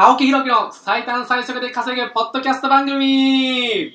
青木ひろきの最短最速で稼ぐポッドキャスト番組イエイイ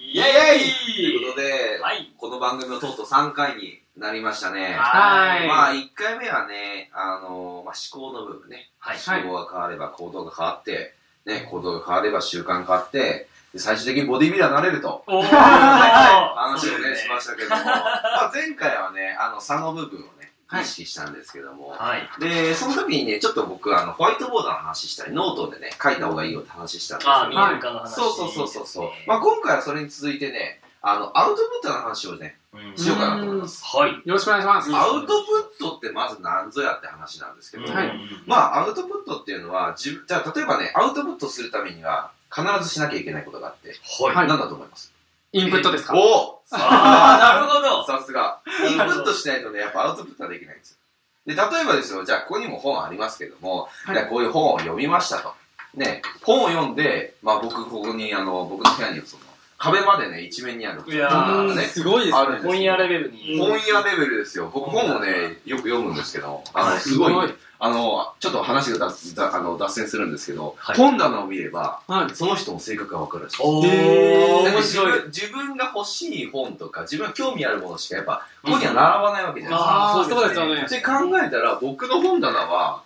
ということで、はいこの番組のとうとう3回になりましたね。はいまあ、1回目はね、あのまあ、思考の部分ね。はい思考が変われば行動が変わって、ね、行動が変われば習慣変わって、で最終的にボディビルダーになれると。おー 話をね、しましたけども、まあ、前回はね、あの、差の部分をね、はい意識したんですけども、はい。で、その時にね、ちょっと僕、あの、ホワイトボードの話したり、ノートでね、書いた方がいいよって話したんですよ。あ、見えるかの話。そうそうそうそうそう。まあ、今回はそれに続いてね、あの、アウトプットの話をね、うんしようかなと思います。はい。よろしくお願いします、うんアウトプットってまず何ぞやって話なんですけど、はいまあ、アウトプットっていうのは、じゃあ、例えばね、アウトプットするためには、必ずしなきゃいけないことがあって、はい。はい何だと思います？インプットですか？お あー、なるほど。さすが。インプットしないとね、やっぱアウトプットはできないんですよ。で、例えばですよ、じゃあ、ここにも本ありますけども、はいじゃあこういう本を読みましたと。ね、本を読んで、まあ僕、ここに、あの、僕の部屋にその、壁までね、一面にある。いやー本がね、すごいですねあるんですよ本屋レベルに。本屋レベルですよ。僕本をね、よく読むんですけど、あの、すごいあの、ちょっと話が脱だあの脱線するんですけど、はい本棚を見れば、はいその人の性格がわかるらしいです。おへー、い。分自分が欲しい本とか、自分が興味あるものしかやっぱ、ここには並ばないわけじゃないですか。ああそでねそううですすよねって考えたら、僕の本棚は、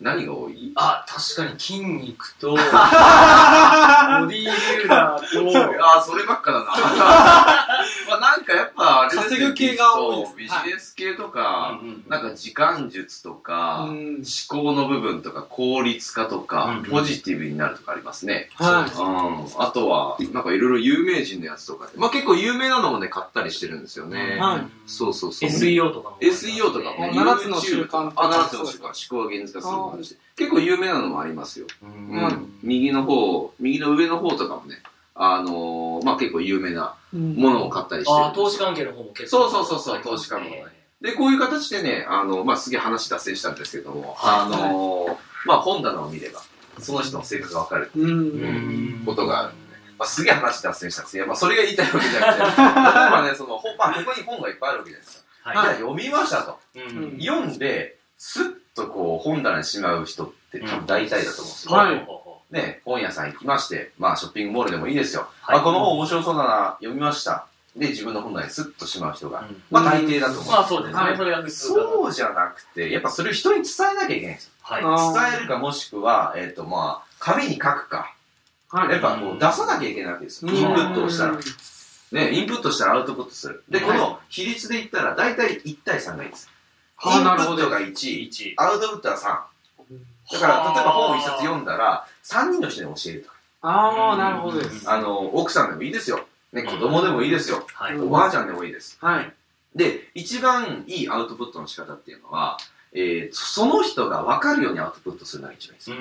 何が多い？あ、確かに筋肉と、ボディービルダーと、ああ、そればっかだな。まあなんかやっぱ、あれですよ稼ぐ系が多いビジネス系とか、なんか時間術とか、うん。思考の部分とか効率化とか、うんポジティブになるとかありますね。はい。うん、あとは、なんかいろいろ有名人のやつとかで、まあ結構有名なのもね、買ったりしてるんですよね。はい。そうそうそう。SEO とかも。SEO とかも、あ7つの習慣あ、7つの習慣、思考が現実化する結構有名なのもありますよ。うん。うんうん右の方、右の上の方とかもね、あのーまあ結構有名なものを買ったりしてるん投資関係の方も結構。そうそうそうそう投資関係のねで、こういう形でね、あの、まあ、すげえ話脱線したんですけども、はいあのーまあ、本棚を見れば、その人の性格がわかるうんうんことがあるんで、まあ、すげえ話脱線したんですけど、まあ、それが言いたいわけじゃなくて、例えばね、その、本まあ、ここに本がいっぱいあるわけじゃないですか。はい。じゃあ、読みましたと。うん読んで、スッとこう、本棚にしまう人って多分大体だと思うんですよ。うほうほね、本屋さん行きまして、まあ、ショッピングモールでもいいですよ。はいあ、この本面白そうだな、読みました。で、自分の本棚にスッとしまう人が、ううんまあ、大抵だと思うんですよまあそうですね。はいそれそうじゃなくて、やっぱそれを人に伝えなきゃいけないんですよ。はい。伝えるかもしくは、えっ、とまあ、紙に書くか。はいやっぱこう出さなきゃいけないわけですよ。うんインプットをしたら。ね、インプットしたらアウトプットする。で、この比率で言ったら、大体1対3がいいです。インプなるほどットが1、1。アウトプットは3。だから、例えば本を1冊読んだら、3人の人に教えるとか。ああなるほどですあの、奥さんでもいいですよ。ね、子供でもいいですよ。はい。おばあちゃんでもいいです。はいで、一番いいアウトプットの仕方っていうのは、えー、その人が分かるようにアウトプットするのが一番いいですよ。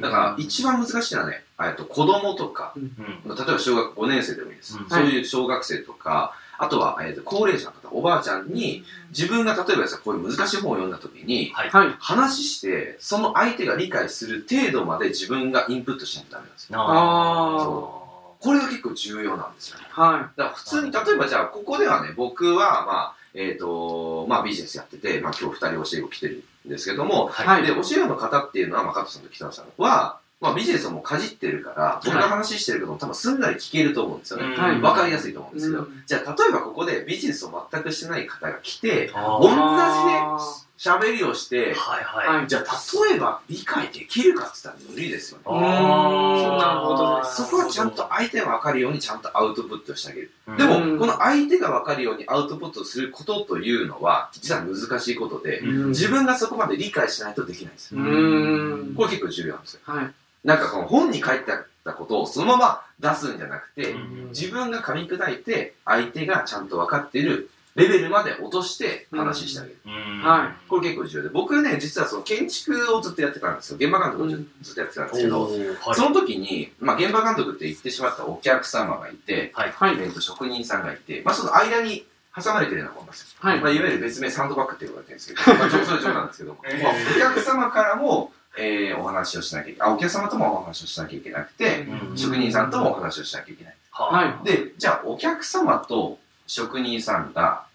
だから、一番難しいのはね、えっと子供とか、うん例えば小学5年生でもいいです。うんそういう小学生とか、あとは、えーと高齢者の方、おばあちゃんに、自分が例えばこういう難しい本を読んだ時に、はい。はい話して、その相手が理解する程度まで自分がインプットしないとダメなんですよ。あこれが結構重要なんですよね。はだから普通に、例えばじゃあ、ここではね、僕は、まあ、えっ、と、まあビジネスやってて、まあ今日二人教え子来てるんですけども、はい。で、教え子の方っていうのは、まあ加藤さんと北野さんは、まあビジネスをもうかじってるから、僕が話してることも多分すんなり聞けると思うんですよね。はいわかりやすいと思うんですけど、うんじゃあ例えばここでビジネスを全くしてない方が来て、同じねあ喋りをして、はいはい。はいじゃあ例えば理解できるかって言ったら無理ですよね。なるほどそこはちゃんと相手が分かるようにちゃんとアウトプットしてあげる。うんでも、うんこの相手が分かるようにアウトプットすることというのは、実は難しいことで、うん自分がそこまで理解しないとできないんですよ。うーんこれ結構重要なんですよ。はいなんかこの本に書いてあったことをそのまま出すんじゃなくて、うん自分が噛み砕いて、相手がちゃんと分かっているレベルまで落として話してあげる。うんはこれ結構重要で、僕ね、実はその建築をずっとやってたんですよ。現場監督をずっとやってたんですけど、はいその時に、まあ、現場監督って言ってしまったお客様がいて、はい。はい。えーと職人さんがいて、まあ、その間に挟まれてるようなもんなんですよ。はいまあ、いわゆる別名サンドバッグって言われてるんですけど、まあ、上それ冗談ですけども、えーまあお客様からも、えーお話をしなきゃいけない。あ、お客様ともお話をしなきゃいけなくて、うん職人さんともお話をしなきゃいけない。はで、じゃあお客様と職人さんが、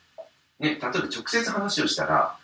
ね、例えば直接話をしたら、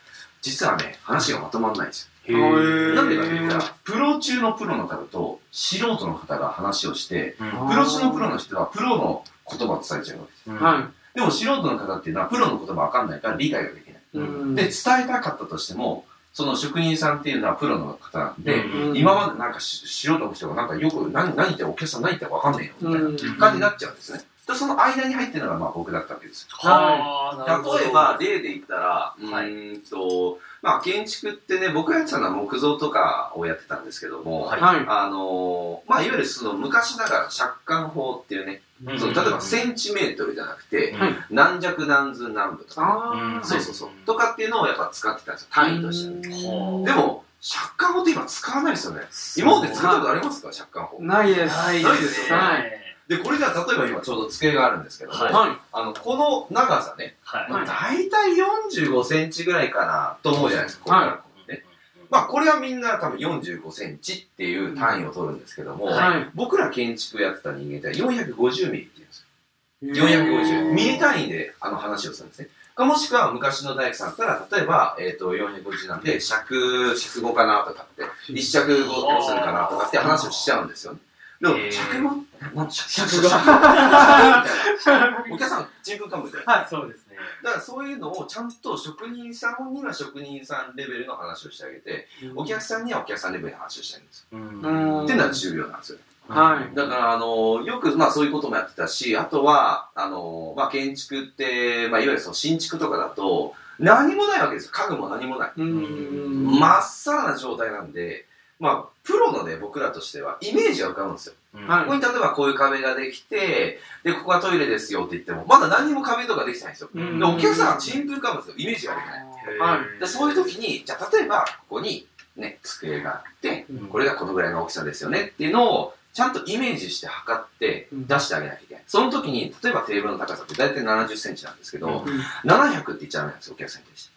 実はね、話がまとまらないんですよ。へーなんでかって言ったら、プロ中のプロの方と素人の方が話をして、うんプロ中のプロの人はプロの言葉を伝えちゃうわけです。うんい。はでも素人の方っていうのはプロの言葉わかんないから理解ができない。い。うんで、伝えたかったとしても、その職人さんっていうのはプロの方なんで、うん今までなんかし素人の人がなんかよく何何言ってお客さん何言ってるかわかんないよみたいなうん感じになっちゃうんですね。でその間に入ってるのがまあ僕だったわけです。はあ、なるほど例えば、例で言ったら、うはいーんと、まあ建築ってね、僕がやってたのは木造とかをやってたんですけども、はいはい。あのーまあいわゆるその昔ながら借款法っていうね、うんその例えばセンチメートルじゃなくて、はい何弱何寸何分とかね、ああ。そうそうそう。とかっていうのをやっぱ使ってたんですよ、単位として。うんでも、借款法って今使わないですよね。今まで使ったことありますか、借款法。ないです。ないないですよねはいで、これじゃあ、例えば今ちょうど机があるんですけども、はいはあの、この長さね、はい。まあ、大体45センチぐらいかなと思うじゃないですか、ここからこうね。まあ、これはみんな多分45センチっていう単位を取るんですけども、い。はい。僕ら建築やってた人間って450ミリって言うんですよ。へ450。ーミリ単位であの話をするんですね。かもしくは昔の大工さんだったら、例えば、えっ、と、450なんで、尺、尺5かなとかって、一尺5どうするかなとかって話をしちゃうんですよね。でも尺5、なん尺尺5 5みたいな。お客さん、ちんぷんかむみたいな。はい。そうですね。だからそういうのをちゃんと職人さんには職人さんレベルの話をしてあげて、お客さんにはお客さんレベルの話をしてあげるんですよ。っていうのは重要なんですよ。はい。だから、あの、よく、まあそういうこともやってたし、あとは、あの、まあ建築って、まあいわゆるその新築とかだと、何もないわけですよ。家具も何もない。うん。まっさらな状態なんで、まあ、プロのね、僕らとしては、イメージが浮かぶんですよ。はいここに例えばこういう壁ができて、で、ここがトイレですよって言っても、まだ何も壁とかできてないんですよ。うんで、お客さんは新風かむんですよ。イメージができない。はい。で、そういう時に、じゃあ例えば、ここに、ね、机があって、うんこれがこのぐらいの大きさですよねっていうのを、ちゃんとイメージして測ってうん出してあげなきゃいけない。その時に、例えばテーブルの高さって大体70センチなんですけど、うん700って言っちゃダメなんですよ、お客さんに対して。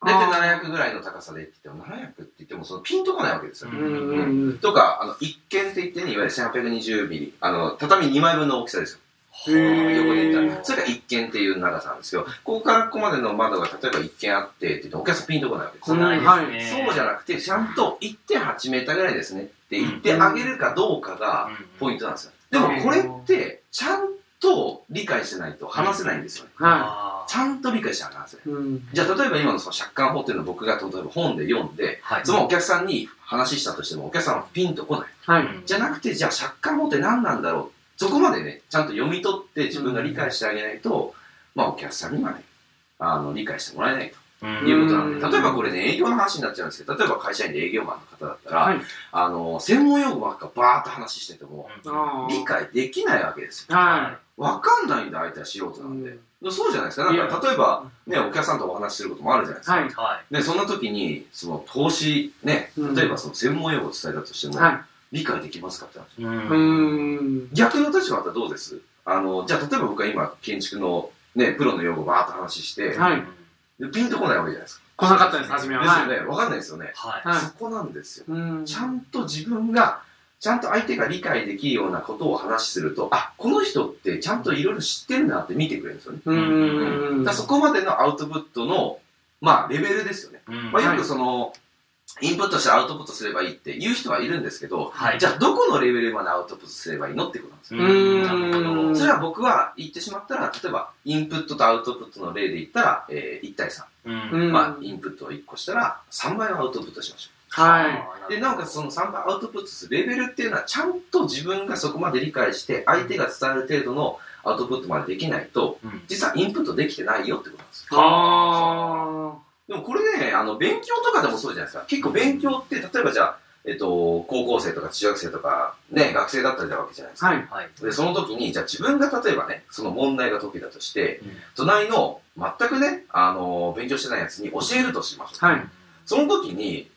大体700ぐらいの高さでって言っても、700って言っても、そのピンとこないわけですよ。とか、あの、一見って言ってね、いわゆる1820ミリ、あの、畳2枚分の大きさですよ。横で言ったら。それが一見っていう長さなんですよ。ここからここまでの窓が例えば一見あってって言っても、お客さんピンとこないわけですよ。うんないですね。そうじゃなくて、ちゃんと1.8メーターぐらいですねって言ってあげるかどうかがポイントなんですよ。でもこれって、ちゃんと理解してないと話せないんですよね。はちゃんと理解して話せない。い。うん。じゃあ例えば今のその借款法っていうのを僕が例えば本で読んで、はい。そのお客さんに話したとしてもお客さんはピンとこない。はい。じゃなくて、じゃあ借款法って何なんだろう。そこまでね、ちゃんと読み取って自分が理解してあげないと、まあお客さんにはね、あの、理解してもらえないうんということなんで、うん例えばこれね、営業の話になっちゃうんですけど、例えば会社員で営業マンの方だったら、はい。あの、専門用語ばっかバーっと話してても、理解できないわけですよ。はわかんないんだ、相手は素人い。なんで。うんそうじゃないですか。なんか例えば、ね、お客さんとお話しすることもあるじゃないですか。はい。はい。で、そんな時に、その投資、ね、うん例えばその専門用語を伝えたとしても、は理解できますかって話。い。うーん。逆の立場だったらどうです？あの、じゃあ例えば僕は今、建築のね、プロの用語バーっと話して、はいでピンとこないわけじゃないですか。来なかったです、初めは。ですよね。わかんないですよね。はい。はい。そこなんですよ。うん。ちゃんと自分が、ちゃんと相手が理解できるようなことを話すると、あ、この人ってちゃんといろいろ知ってるなって見てくれるんですよね。うーん。だそこまでのアウトプットの、まあ、レベルですよね。うんまあ、よくその、インプットしてアウトプットすればいいって言う人はいるんですけど、はい。じゃあどこのレベルまでアウトプットすればいいのってことなんですよ。うーんなるほどそれは僕は言ってしまったら、例えば、インプットとアウトプットの例で言ったら、えー1対3。うんうんまあ、インプットを1個したら、3倍はアウトプットしましょはう。で、なおかつその3倍アウトプットするレベルっていうのは、ちゃんと自分がそこまで理解して、相手が伝わる程度のアウトプットまでできないと、うん実はインプットできてないよってことなんですよ。い。あでもこれね、あの、勉強とかでもそうじゃないですか。結構勉強って、例えばじゃあ、えっと、高校生とか中学生とか、ね、学生だったりなわけじゃないですか。はい。はい。で、その時に、じゃあ自分が例えばね、その問題が解けたとして、うん隣の全くね、あの勉強してないやつに教えるとしましょう。はい。その時に、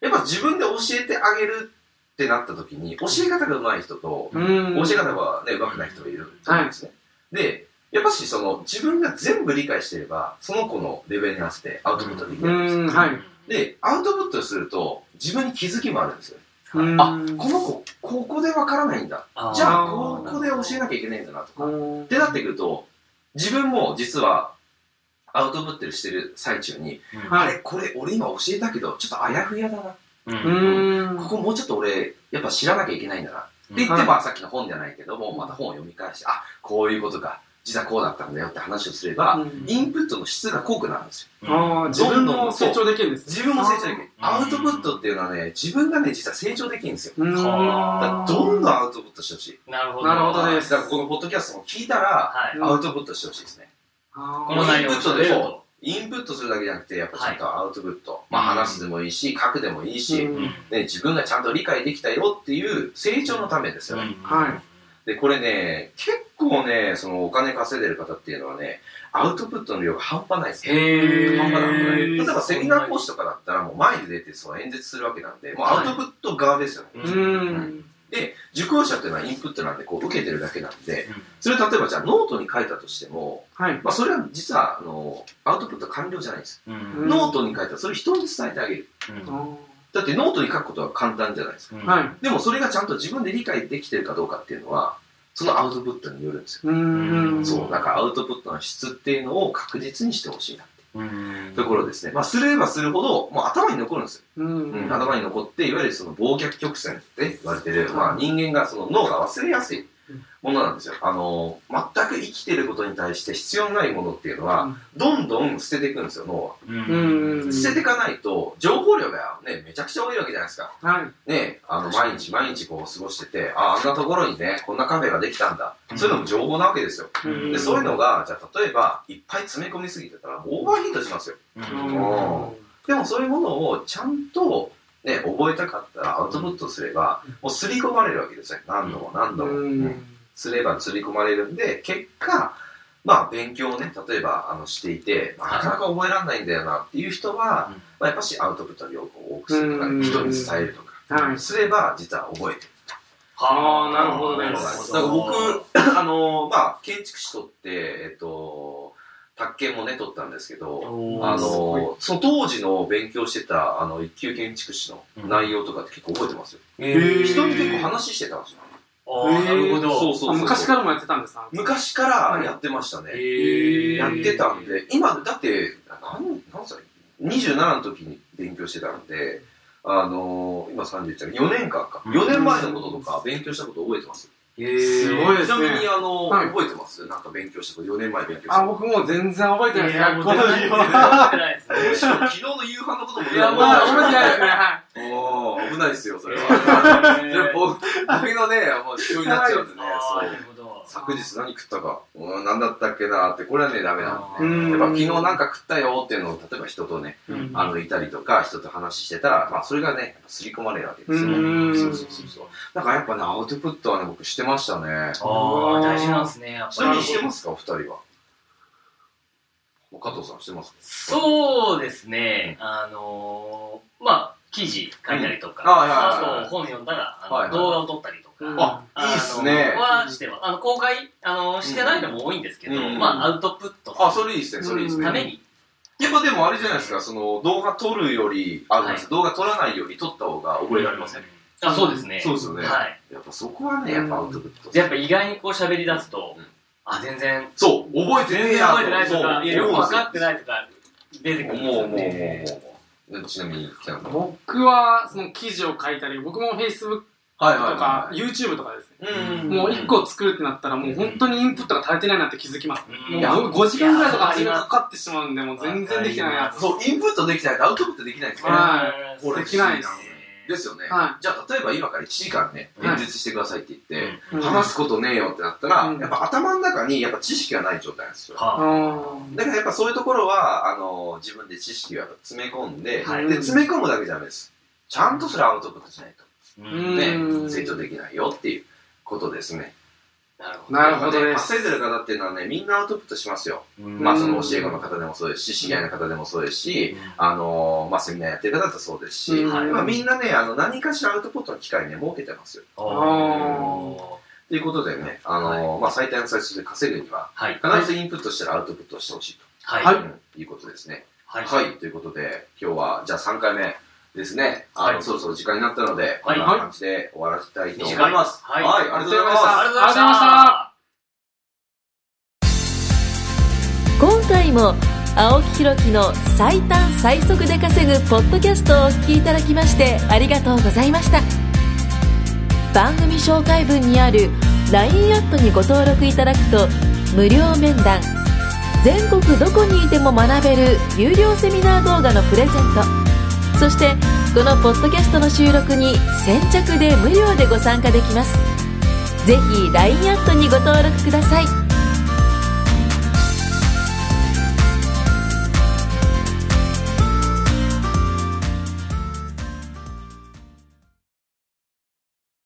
やっぱ自分で教えてあげるってなった時に、教え方が上手い人と、うん。教え方がね、上手くない人がいると思うんですね。で、やっぱしその自分が全部理解してれば、その子のレベルに合わせてアウトプットできうるんですよ。ん、はい。で、アウトプットすると、自分に気づきもあるんですよ。うんあ、この子、ここでわからないんだ。じゃあ、あこーこで教えなきゃいけないんだなとか。っうんてなってくると、自分も実は、アウトプットしてる最中に、うんはいあれ、これ俺今教えたけど、ちょっとあやふやだな。うんうん。ここもうちょっと俺、やっぱ知らなきゃいけないんだな。って言って、はいまあさっきの本じゃないけども、また本を読み返して、あ、こういうことか。実はこうだったんだよって話をすれば、うんインプットの質が濃くなるんですよ。ああ、自分も成長できるんです。自分も成長できる。うんアウトプットっていうのはね、自分がね、実は成長できるんですよ。うん。だからどんどんアウトプットしてほしい。なるほど。なるほどですだからこのポッドキャストも聞いたら、はい。アウトプットしてほしいですね。この内容を。インプットするだけじゃなくて、やっぱちゃんとアウトプット。まあ話すでもいいし、書くでもいいし、うんね、自分がちゃんと理解できたよっていう成長のためですよね。はいで、これね、結構ね、そのお金稼いでる方っていうのはね、アウトプットの量が半端ないですね。半端なくない？例えばセミナー講師とかだったらもう前で出てその演説するわけなんで、もうアウトプット側ですよね。ううん。で、受講者っていうのはインプットなんで、こう受けてるだけなんで、うんそれ例えばじゃあノートに書いたとしても、はい。まあそれは実はあのアウトプット完了じゃないです。うんノートに書いたらそれ人に伝えてあげる。うんだってノートに書くことは簡単じゃないですか。はい。でもそれがちゃんと自分で理解できてるかどうかっていうのは、そのアウトプットによるんですよ。うん。そう、だからアウトプットの質っていうのを確実にしてほしいなってうんところですね。まあ、すればするほど、もう頭に残るんですよ。うん。うん、頭に残って、いわゆるその忘却曲線って言われてる、まあ、人間がその脳が忘れやすいものなんですよ。あの、全く生きてることに対して必要ないものっていうのは、どんどん捨てていくんですよ、脳は。捨てていかないと、情報量がね、めちゃくちゃ多いわけじゃないですか。はい。ね、あの、毎日毎日こう過ごしてて、あ、あんなところにね、こんなカフェができたんだ。そういうのも情報なわけですよ。うんで、そういうのが、じゃあ例えば、いっぱい詰め込みすぎてたら、オーバーヒートしますよ。でもそういうものをちゃんと、ね、覚えたかったらアウトプットすれば、もう刷り込まれるわけですよ。何度も何度も。うんすれば刷り込まれるんで、結果、まあ勉強をね、例えばあのしていて、まあなかなか覚えられないんだよなっていう人は、うんまあ、やっぱしアウトプット量を多くするとか、うん人に伝えるとか、はい。すれば実は覚えてる。あーなるほどねだか僕、あの、まあ建築士とって、えっと、宅建もね、取ったんですけど、あの、その当時の勉強してた、あの、一級建築士の内容とかって結構覚えてますよ。えー人に結構話してたんですよ。あーなるほど。そうそうそう。昔からもやってたんですか？昔からやってましたね。へーやってたんで、今、だって、何、何歳 ?27 の時に勉強してたんで、あのー、今31歳、4年間か。うん4年前のこととか勉強したこと覚えてます？すごいですねちなみに、あの、はい覚えてます？なんか勉強したこと、4年前勉強したあ、こ僕もう全然覚えてないです。いやもう学校の全然授業は。覚えてないですねと。む しろ昨日の夕飯のこともいや、まあ、覚えてないですね。はおー、危ないですよ、それは。それ僕僕のね、もう主張になっちゃうんでね、そう。昨日何食ったか、うん、何だったっけなって、これはね、ダメなんでね。うんやっぱ昨日なんか食ったよっていうのを、例えば人とね、うんあの、いたりとか、人と話してたら、まあ、それがね、やっぱ刷り込まれるわけですよね。うんそうそうそうそう。だからやっぱね、アウトプットはね、僕してましたね。ああ、大事なんですね、やっぱり。してますか、お二人は？加藤さんしてますか？そうですね、あのー、まあ、記事書いたりとか、うんあと本読んだら、動画を撮ったりとか、うんあ、いいっすねあの。はしてます。あの、公開、あの、してないのも多いんですけど、うんまあ、アウトプットあ、すそれいいっすね、それいいっすね。るために、やっぱでもあれじゃないですか、その、動画撮るより、あ、ごめんなさい動画撮らないより撮った方が覚えられません？あ、そうですね。そうですよね。はい。やっぱそこはね、やっぱアウトプット。でやっぱ意外にこう喋り出すと、うんあ、全然、そう、覚えて全ねえや然覚えてないとか、いや、よく分かってい。ないとか、出てくるんですもう、もう、もう、よね。もう。でちなみに、僕は、その記事を書いたり、僕も Facebook はとか、YouTube とかですね。うん。もう一個作るってなったら、もう本当にインプットが足りてないなって気づきます。うん。もう5時間ぐらいとかいや初めかかってしまうんで、もう全然できてないな。そう、インプットできないとアウトプットできないんですよね。はい。これできないですですよね。はじゃあ、例えば今から1時間ね、はい。演説してくださいって言って、うん。話すことねえよってなったら、うん。やっぱ頭の中にやっぱ知識がない状態なんですよ。はあ。だからやっぱそういうところは、あの、自分で知識をやっぱ詰め込んで、はい。で、詰め込むだけじゃダメです。ちゃんとそれアウトプットしないと、うんねうん成長できないよっていうことですね。なるほなるほどね。稼いでる方っていうのはね、みんなアウトプットしますよ。ど。まあ、そのうん教え子の方でもそうですし、知り合いの方でもそうですし、うんあのーまあ、セミナーやってる方だってそうですし、うんまあ、みんなね、あの、何かしらアウトプットの機会ね、設けてますよ。おということでね、あのーまあ、最低の最初で稼ぐには、はい。必ずインプットしたらアウトプットをしてほしいはい。と、はいうんいうことですね。はい。はい、ということで、今日は、じゃあ3回目ですね。あの、はいそろそろ時間になったので、はいこんな感じで終わらせたいと思います。はいはい、ありがとうございます。ありがとうございましたありがとうございました。今回も青木ひろきの最短最速で稼ぐポッドキャストをお聞きいただきましてありがとうございました番組紹介文にある LINE アットにご登録いただくと無料面談全国どこにいても学べる有料セミナー動画のプレゼントそしてこのポッドキャストの収録に先着で無料でご参加できます。ぜひ LINE アットにご登録ください。